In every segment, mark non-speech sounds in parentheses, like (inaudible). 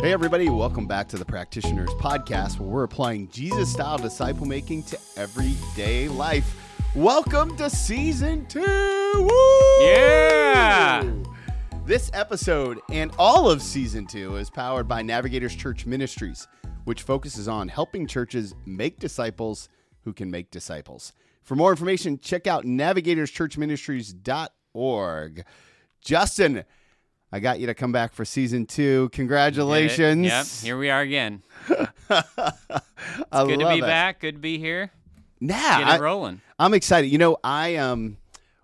Hey, everybody, welcome back to the Practitioners Podcast, where we're applying Jesus style disciple making to everyday life. Welcome to season two. Woo! Yeah. This episode and all of season two is powered by Navigators Church Ministries, which focuses on helping churches make disciples who can make disciples. For more information, check out navigatorschurchministries.org. Justin, I got you to come back for season two. Congratulations. Yep, here we are again. (laughs) I Good to be it. back. Good to be here. Nah, Get I, rolling. I'm excited. You know, I um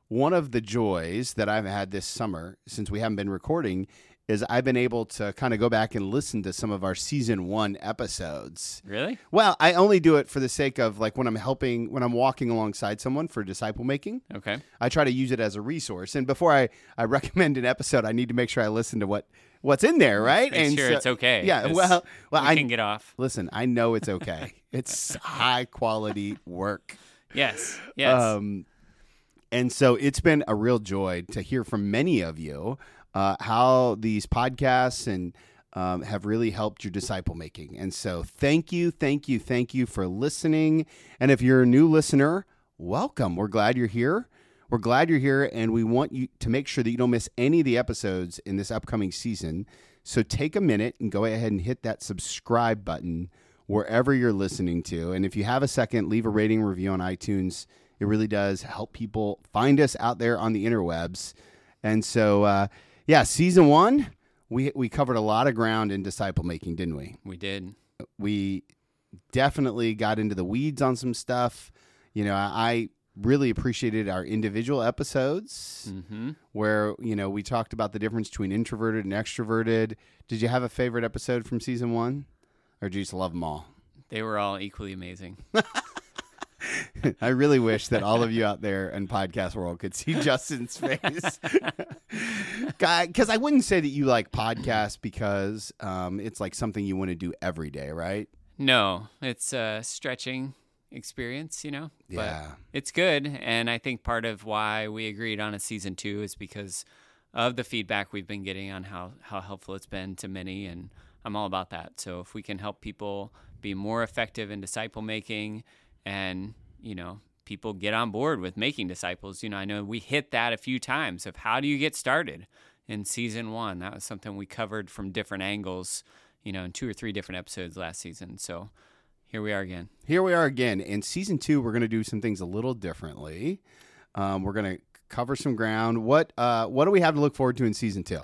one of the joys that I've had this summer since we haven't been recording is I've been able to kind of go back and listen to some of our season 1 episodes. Really? Well, I only do it for the sake of like when I'm helping when I'm walking alongside someone for disciple making. Okay. I try to use it as a resource. And before I, I (laughs) recommend an episode, I need to make sure I listen to what what's in there, right? Make and sure so- it's okay. Yeah. well, well, we I can get off. listen. I know it's okay. (laughs) it's high quality work. Yes. Yes. Um, and so it's been a real joy to hear from many of you uh, how these podcasts and um, have really helped your disciple making. And so thank you, thank you, thank you for listening. And if you're a new listener, welcome. We're glad you're here. We're glad you're here, and we want you to make sure that you don't miss any of the episodes in this upcoming season. So take a minute and go ahead and hit that subscribe button wherever you're listening to. And if you have a second, leave a rating review on iTunes. It really does help people find us out there on the interwebs. And so, uh, yeah, season one, we we covered a lot of ground in disciple making, didn't we? we did. We definitely got into the weeds on some stuff. You know, I really appreciated our individual episodes Mm-hmm. where you know we talked about the difference between introverted and extroverted. Did you have a favorite episode from season one, or do you just love them all? They were all equally amazing. (laughs) I really wish that all of you out there in podcast world could see (laughs) Justin's face. (laughs) Because I wouldn't say that you like podcasts because um, it's like something you want to do every day, right? No, it's a stretching experience, you know. Yeah. But it's good, and I think part of why we agreed on a season two is because of the feedback we've been getting on how how helpful it's been to many, and I'm all about that. So if we can help people be more effective in disciple making, and you know people get on board with making disciples, you know, I know we hit that a few times of how do you get started in season one. That was something we covered from different angles, you know, in two or three different episodes last season. So here we are again. Here we are again. In season two, we're going to do some things a little differently. Um, we're going to cover some ground. What uh, what do we have to look forward to in season two?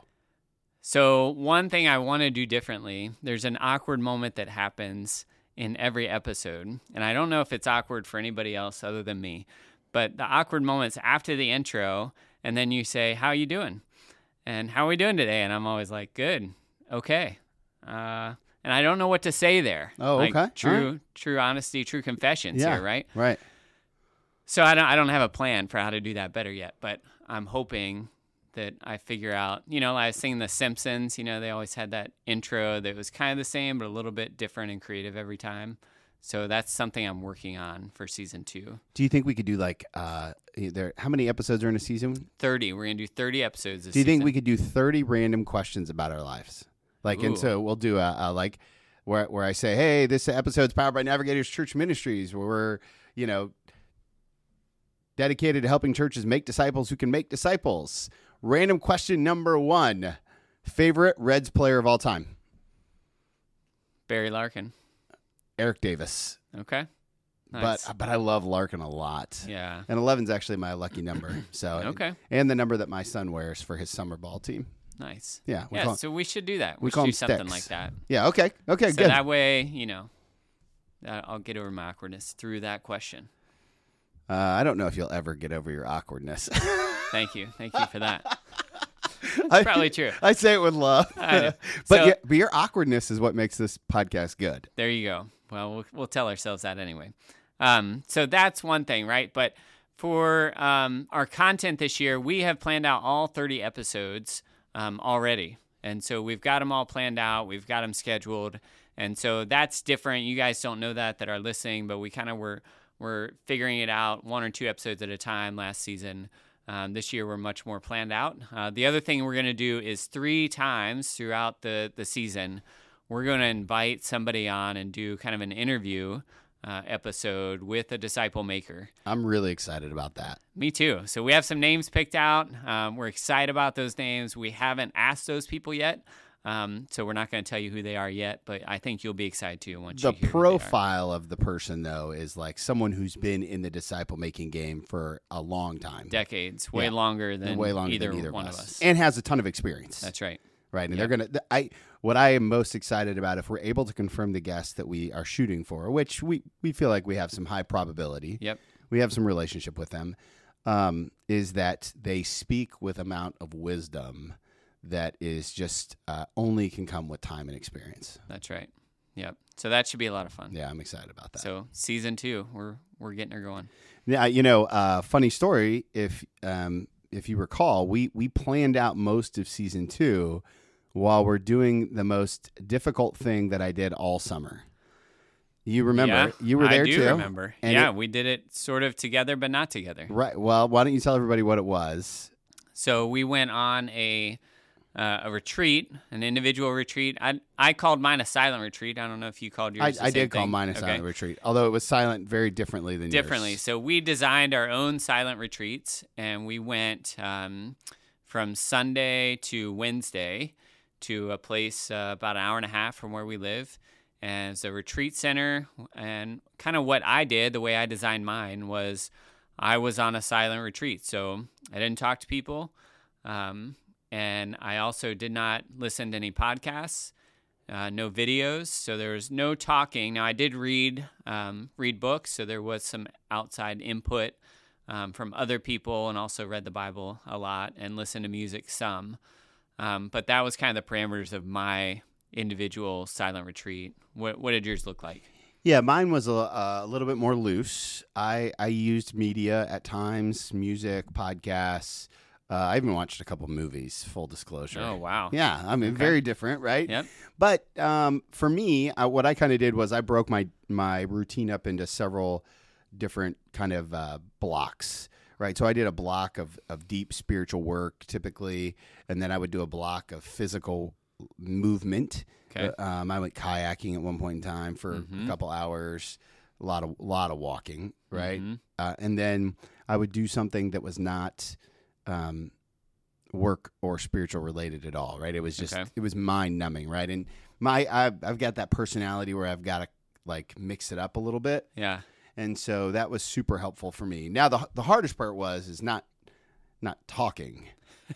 So, one thing I want to do differently, there's an awkward moment that happens in every episode. And I don't know if it's awkward for anybody else other than me, but the awkward moments after the intro, and then you say, How you doing? And how are we doing today? And I'm always like, Good, okay. Uh, and I don't know what to say there. Oh, Like, okay. True, true honesty, true confessions Yeah. here, right? Right. So I don't I don't have a plan for how to do that better yet, but I'm hoping that I figure out. You know, I was singing The Simpsons. You know, they always had that intro that was kind of the same, but a little bit different and creative every time. So that's something I'm working on for season two. Do you think we could do like uh, there? How many episodes are in a season? Thirty. We're gonna do thirty episodes. This season. Do you think season. we could do 30 random questions about our lives? Like, and so we'll do a, a like where, where I say, hey, this episode's powered by Navigators Church Ministries, where we're, you know, dedicated to helping churches make disciples who can make disciples. Random question number one favorite Reds player of all time? Barry Larkin? Eric Davis. Okay. Nice. But but I love Larkin a lot. yeah. And 11's actually my lucky number. So (clears throat) Okay. And the number that my son wears for his summer ball team. Nice. Yeah. Yeah. So we should do that. we We, call do something like that. yeah. Okay. Okay. so good. that way, you know, I'll get over my awkwardness through that question. Uh, I don't know if you'll ever get over your awkwardness. (laughs) Thank you. Thank you for that. (laughs) I- probably true. I say it with love. (laughs) But, So- yeah, but your awkwardness is what makes this podcast good. There you go. Well, we'll, we'll tell ourselves that anyway. Um, so that's one thing, right? But for um, our content this year, we have planned out all 30 episodes um, already. And so we've got them all planned out, we've got them scheduled. And so that's different. You guys don't know that that are listening, but we kind of were, were figuring it out one or two episodes at a time last season. Um, this year, we're much more planned out. Uh, the other thing we're going to do is three times throughout the, the season, we're going to invite somebody on and do kind of an interview uh, episode with a disciple maker. I'm really excited about that. Me too. So we have some names picked out. Um, we're excited about those names. We haven't asked those people yet. Um, so we're not going to tell you who they are yet, but I think you'll be excited too once The you hear who they are. profile of the person, though, is like someone who's been in the disciple making game for a long time. decades, way Yeah. longer than way longer either, than either one of of us. us. and has a ton of experience. That's right. right. And Yeah. they're gonna. I what I am most excited about if we're able to confirm the guests that we are shooting for, which we we feel like we have some high probability. Yep. We have some relationship with them. Um, is that they speak with amount of wisdom that is just uh, only can come with time and experience. That's right. Yep. So that should be a lot of fun. Yeah, I'm excited about that. So season two, we're we're getting her going. Yeah, you know, uh, funny story. If um, if you recall, we we planned out most of season two while we're doing the most difficult thing that I did all summer. You remember? Yeah, you were there I do too. remember. And yeah, it- we did it sort of together, but not together. Right. Well, why don't you tell everybody what it was? So we went on a uh, a retreat, an individual retreat. I I called mine a silent retreat. I don't know if you called yours. I, I did call thing. mine a Okay. silent retreat, although it was silent very differently than differently. yours. So we designed our own silent retreats, and we went um, from Sunday to Wednesday to a place uh, about an hour and a half from where we live. And it's a retreat center. And kind of what I did, the way I designed mine, was I was on a silent retreat. So I didn't talk to people. Um, and I also did not listen to any podcasts uh, no videos, so there was no talking. Now I did read um, read books, so there was some outside input um, from other people, and also read the Bible a lot and listened to music some. Um, but that was kind of the parameters of my individual silent retreat. What what did yours look like? Yeah, mine was a, a little bit more loose. I, I used media at times, music, podcasts. Uh, I even watched a couple movies. Full disclosure. Oh wow! Yeah, I mean, Okay. very different, right? Yep. But um, for me, I, what I kind of did was I broke my my routine up into several different kind of uh, blocks. Right, so I did a block of, of deep spiritual work typically, and then I would do a block of physical movement. Okay. Uh, Um, I went kayaking at one point in time for Mhm. a couple hours, a lot of lot of walking, right? Mhm. uh, and then I would do something that was not um, work or spiritual related at all. Right? It was just Okay. it was mind numbing. Right? And my I've, I've got that personality where I've got to like mix it up a little bit, Yeah. and so that was super helpful for me. Now the the hardest part was is not not talking. (laughs)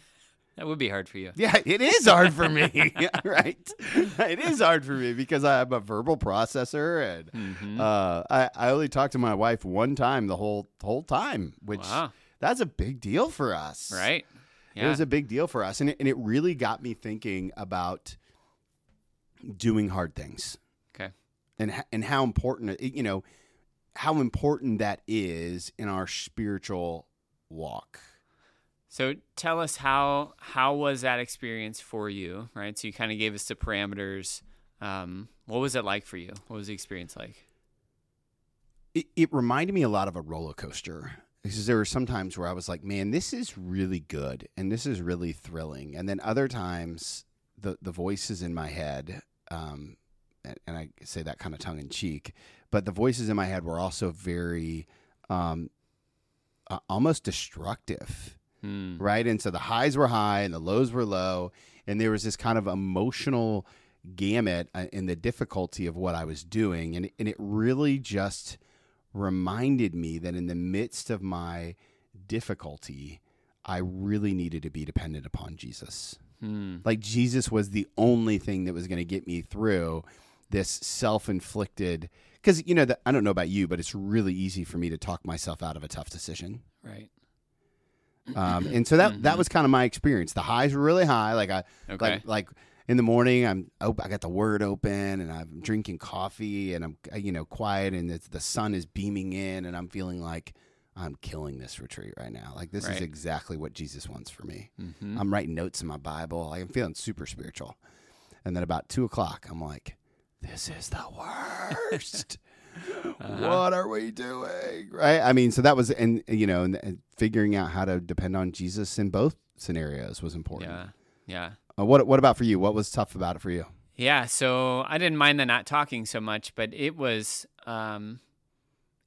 That would be hard for you. Yeah, it is hard for me. (laughs) (laughs) right? It is hard for me because I'm a verbal processor and. hmm Uh, I, I only talked to my wife one time the whole whole time, which wow. That's a big deal for us. Right. It was a big deal for us, and it, and it really got me thinking about doing hard things. Okay. And and how important you know how important that is in our spiritual walk. So tell us how how was that experience for you, right? So you kind of gave us the parameters. Um, what was it like for you? What was the experience like? It, it reminded me a lot of a roller coaster because there were some times where I was like, "Man, this is really good and this is really thrilling," and then other times the the voices in my head, um, and, and I say that kind of tongue in cheek, but the voices in my head were also very, um, uh, almost destructive, Hmm. right? And so the highs were high and the lows were low, and there was this kind of emotional gamut uh, in the difficulty of what I was doing, and and it really just reminded me that in the midst of my difficulty, I really needed to be dependent upon Jesus. Hmm. Like Jesus was the only thing that was going to get me through this self-inflicted cuz you know that I don't know about you but it's really easy for me to talk myself out of a tough decision. Right. Um, and so that Mm-hmm. that was kind of my experience. The highs were really high like I Okay. like like in the morning I'm op- I got the word open and I'm drinking coffee and I'm uh, you know quiet and it's, the sun is beaming in and I'm feeling like I'm killing this retreat right now. Like this is exactly what Jesus wants for me. hmm I'm writing notes in my Bible. Like, I'm feeling super spiritual. And then about two o'clock, I'm like, this is the worst. (laughs) (laughs) Uh-huh. What are we doing? Right. I mean, so that was, and you know, and, and figuring out how to depend on Jesus in both scenarios was important. Yeah. Yeah. Uh, what What about for you? What was tough about it for you? Yeah, so I didn't mind the not talking so much, but it was um,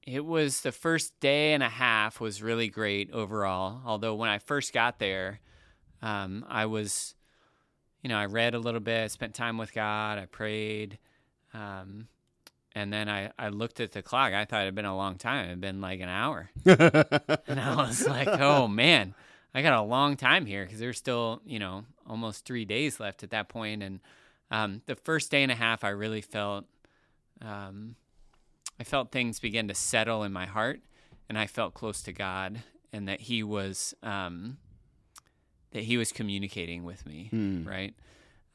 it was the first day and a half was really great overall. Although when I first got there, um, I was, you know, I read a little bit, spent time with God, I prayed, um, and then I, I looked at the clock. I thought it had been a long time. It had been like an hour, (laughs) and I was like, oh man, I got a long time here because there's still, you know, almost three days left at that point. and um, the first day and a half, I really felt, um, I felt things begin to settle in my heart, and I felt close to God, and that He was, um, that He was communicating with me, Hmm. right?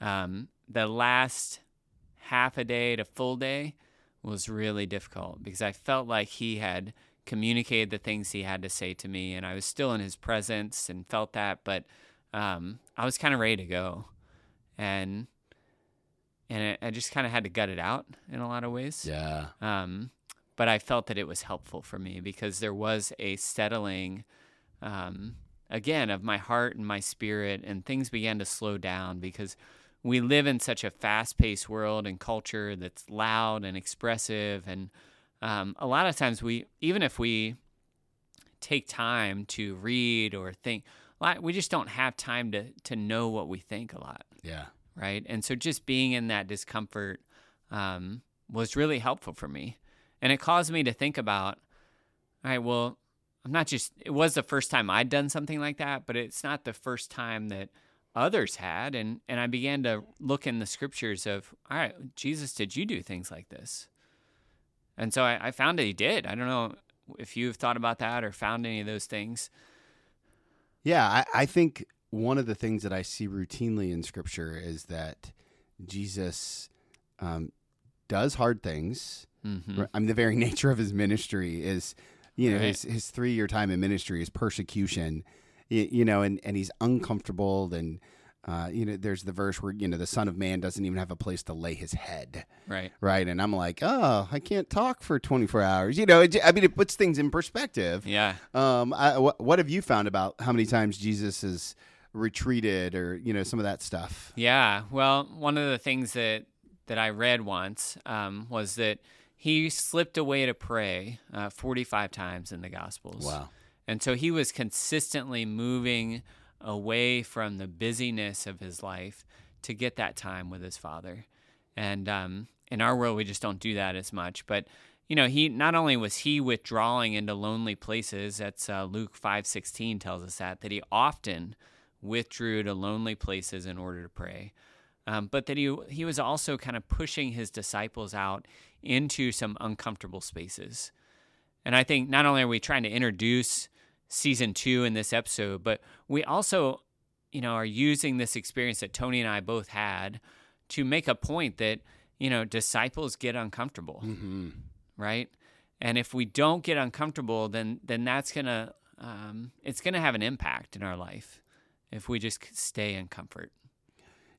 Um, the last half a day to full day was really difficult because I felt like He had communicated the things He had to say to me, and I was still in His presence and felt that, but um, I was kind of ready to go, and and I just kind of had to gut it out in a lot of ways. Yeah. Um, but I felt that it was helpful for me because there was a settling, um, again, of my heart and my spirit, and things began to slow down because we live in such a fast paced world and culture that's loud and expressive. And um, a lot of times, we, even if we take time to read or think, like, we just don't have time to, to know what we think a lot Yeah. right? And so just being in that discomfort um, was really helpful for me. And it caused me to think about, all right, well, I'm not just, it was the first time I'd done something like that, but it's not the first time that others had. And, and I began to look in the scriptures of, all right, Jesus, did you do things like this? And so I, I found that he did. I don't know if you've thought about that or found any of those things. Yeah, I, I think one of the things that I see routinely in Scripture is that Jesus um, does hard things. hmm I mean, the very (laughs) nature of his ministry is, you know, Right. his, his three year time in ministry is persecution, you, you know, and, and he's uncomfortable. And, uh, you know, there's the verse where, you know, the Son of Man doesn't even have a place to lay his head. Right. Right. And I'm like, oh, I can't talk for 24 hours. You know, it, I mean, it puts things in perspective. Yeah. Um, I, what, what have you found about how many times Jesus has retreated or, you know, some of that stuff? Yeah. Well, one of the things that that I read once um, was that he slipped away to pray uh, 45 times in the Gospels. Wow. And so he was consistently moving away from the busyness of his life to get that time with his father. And um, in our world, we just don't do that as much. But you know, he not only was he withdrawing into lonely places. That's uh, Luke five sixteen tells us that that he often withdrew to lonely places in order to pray. Um, but that he he was also kind of pushing his disciples out into some uncomfortable spaces. And I think not only are we trying to introduce season two in this episode, but we also, you know, are using this experience that Tony and I both had to make a point that, you know, disciples get uncomfortable, Mm-hmm. right? And if we don't get uncomfortable, then then that's gonna um, it's gonna have an impact in our life if we just stay in comfort.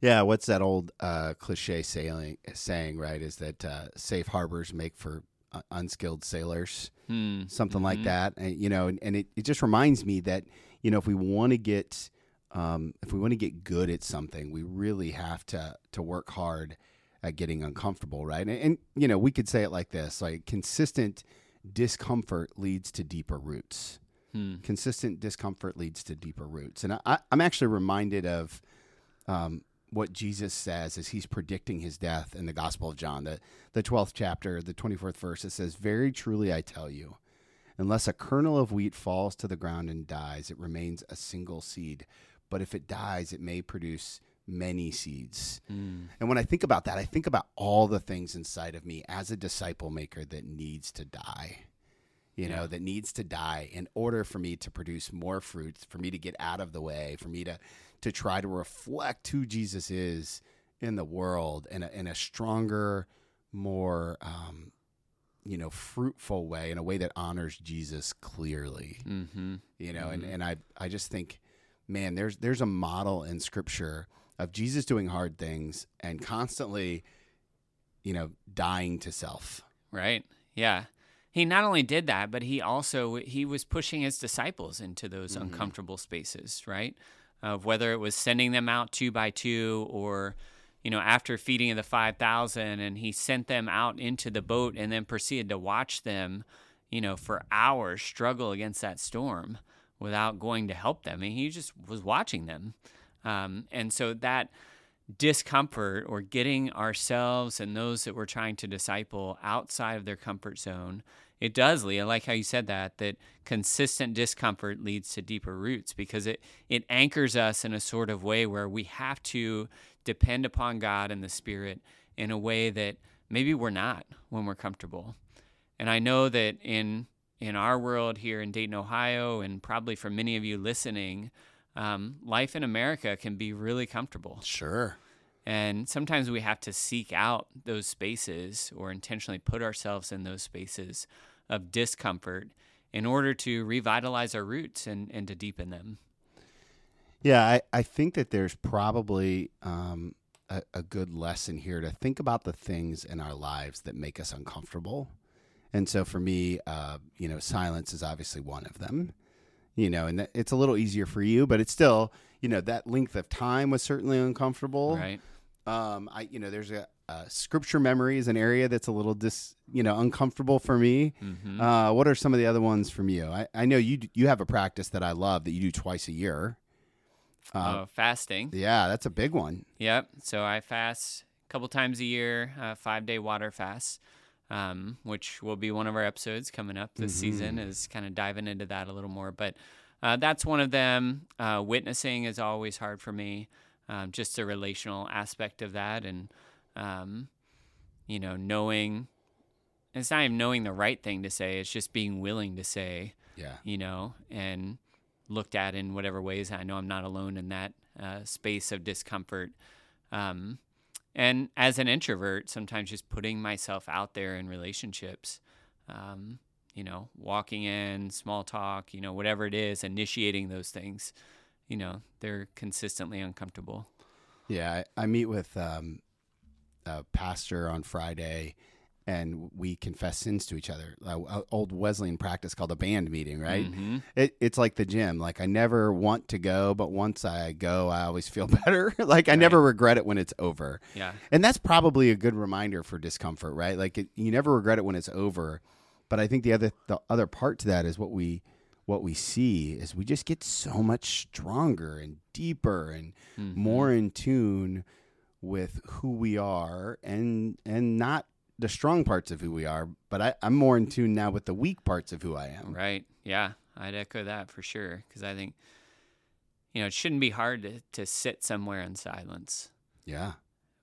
Yeah, what's that old uh, cliche saying? Saying right is that uh, safe harbors make for uh, unskilled sailors, Hmm. something like Mhm. that. And, you know, and, and it, it just reminds me that you know if we want to get um, if we want to get good at something, we really have to to work hard at getting uncomfortable, right? And, and you know, we could say it like this: like consistent discomfort leads to deeper roots. Hmm. consistent discomfort leads to deeper roots. And I, I'm actually reminded of um, what Jesus says as he's predicting his death in the Gospel of John, the, the 12th chapter, the 24th verse. It says, Very truly I tell you, unless a kernel of wheat falls to the ground and dies, it remains a single seed. But if it dies, it may produce many seeds. Hmm. And when I think about that, I think about all the things inside of me as a disciple maker that needs to die. You know, that needs to die in order for me to produce more fruits, for me to get out of the way, for me to to try to reflect who Jesus is in the world in a, in a stronger, more um, you know, fruitful way, in a way that honors Jesus clearly Mm-hmm. you know and, and i i just think man there's there's a model in scripture of jesus doing hard things and constantly you know dying to self Right. Yeah. He not only did that, but he also he was pushing his disciples into those uncomfortable spaces, right? Of whether it was sending them out two by two or you know, after feeding of the 5,000 and he sent them out into the boat and then proceeded to watch them, you know, for hours struggle against that storm without going to help them. Mean, he just was watching them. Um, and so that discomfort or getting ourselves and those that we're trying to disciple outside of their comfort zone it does lead. I like how you said that. That consistent discomfort leads to deeper roots because it it anchors us in a sort of way where we have to depend upon God and the Spirit in a way that maybe we're not when we're comfortable. And I know that in in our world here in Dayton, Ohio, and probably for many of you listening, um, life in America can be really comfortable. Sure. And sometimes we have to seek out those spaces or intentionally put ourselves in those spaces of discomfort in order to revitalize our roots and, and to deepen them. Yeah, I, I think that there's probably um, a, a good lesson here to think about the things in our lives that make us uncomfortable. And so for me, uh, you know, silence is obviously one of them. You know, and it's a little easier for you, but it's still, you know, that length of time was certainly uncomfortable. Right. Um, I you know there's a, a, scripture memory is an area that's a little dis you know uncomfortable for me. Mm-hmm. Uh, what are some of the other ones from you? I, I know you you have a practice that I love that you do twice a year. Uh, oh, fasting. Yeah, that's a big one. Yep. So I fast a couple times a year, uh, five day water fast, um, which will be one of our episodes coming up this mm-hmm. season. Is kind of diving into that a little more, but uh, that's one of them. Uh, witnessing is always hard for me um, just a relational aspect of that, and um, you know, knowing it's not even knowing the right thing to say; it's just being willing to say, yeah, you know, and looked at in whatever ways. I know I'm not alone in that uh, space of discomfort. Um, and as an introvert, sometimes just putting myself out there in relationships, um, you know, walking in, small talk, you know, whatever it is, initiating those things you know they're consistently uncomfortable. Yeah, I, I meet with um, a pastor on Friday, and we confess sins to each other. Uh, old Wesleyan practice called a band meeting, right? Mm-hmm. It, it's like the gym. Like I never want to go, but once I go, I always feel (laughs) better. like I right. never regret it when it's over. Yeah, and that's probably a good reminder for discomfort, right? Like it, you never regret it when it's over. But I think the other the other part to that is what we what we see is we just get so much stronger and deeper and mm-hmm. more in tune with who we are and and not the strong parts of who we are, but I, I'm more in tune now with the weak parts of who I am. Right. Yeah. I'd echo that for sure. Cause I think, you know, it shouldn't be hard to, to sit somewhere in silence. Yeah.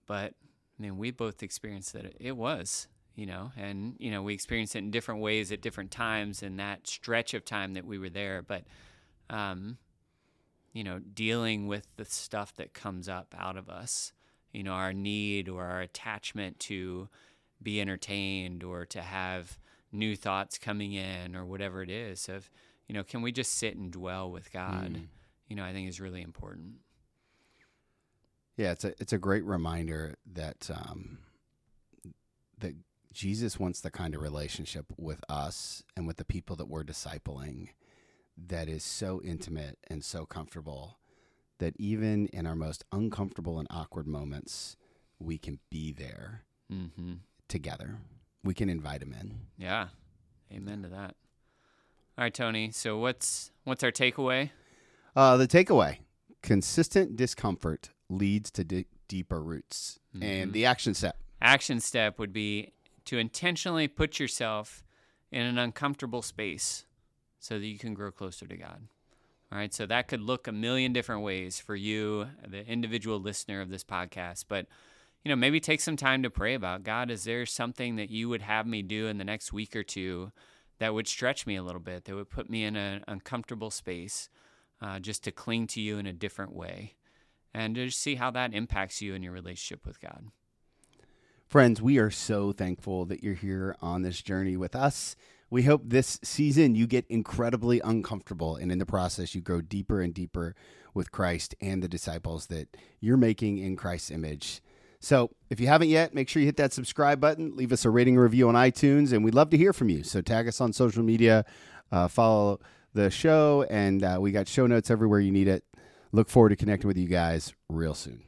But I mean, we both experienced that it was you know, and you know we experienced it in different ways at different times in that stretch of time that we were there. But, um, you know, dealing with the stuff that comes up out of us, you know, our need or our attachment to be entertained or to have new thoughts coming in or whatever it is of, you know, can we just sit and dwell with God? Mm. You know, I think is really important. Yeah, it's a it's a great reminder that um, that Jesus wants the kind of relationship with us and with the people that we're discipling that is so intimate and so comfortable that even in our most uncomfortable and awkward moments, we can be there mm-hmm. together. We can invite him in. Yeah, amen to that. All right, Tony. So what's what's our takeaway? Uh, the takeaway: consistent discomfort leads to d- deeper roots, mm-hmm. and the action step. Action step would be to intentionally put yourself in an uncomfortable space so that you can grow closer to God. All right, so that could look a million different ways for you, the individual listener of this podcast, but you know, maybe take some time to pray about God, is there something that you would have me do in the next week or two that would stretch me a little bit, that would put me in an uncomfortable space uh, just to cling to you in a different way and just see how that impacts you in your relationship with God. Friends, we are so thankful that you're here on this journey with us. We hope this season you get incredibly uncomfortable and in the process you grow deeper and deeper with Christ and the disciples that you're making in Christ's image. So, if you haven't yet, make sure you hit that subscribe button, leave us a rating and review on iTunes, and we'd love to hear from you. So, tag us on social media, uh, follow the show, and uh, we got show notes everywhere you need it. Look forward to connecting with you guys real soon.